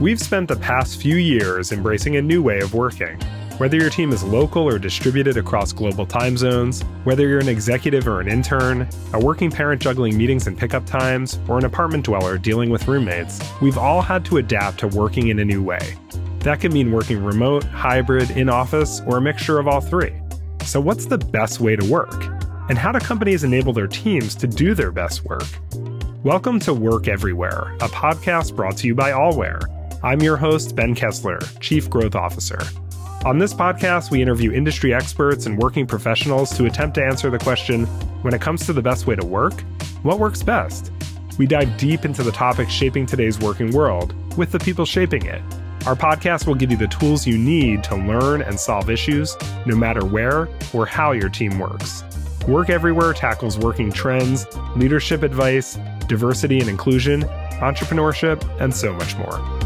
We've spent the past few years embracing a new way of working. Whether your team is local or distributed across global time zones, whether you're an executive or an intern, a working parent juggling meetings and pickup times, or an apartment dweller dealing with roommates, we've all had to adapt to working in a new way. That could mean working remote, hybrid, in office, or a mixture of all three. So, what's the best way to work? And how do companies enable their teams to do their best work? Welcome to Work Everywhere, a podcast brought to you by allwhere. I'm your host, Ben Kessler, Chief Growth Officer. On this podcast, we interview industry experts and working professionals to attempt to answer the question when it comes to the best way to work, what works best? We dive deep into the topics shaping today's working world with the people shaping it. Our podcast will give you the tools you need to learn and solve issues, no matter where or how your team works. Work Everywhere tackles working trends, leadership advice, diversity and inclusion, entrepreneurship, and so much more.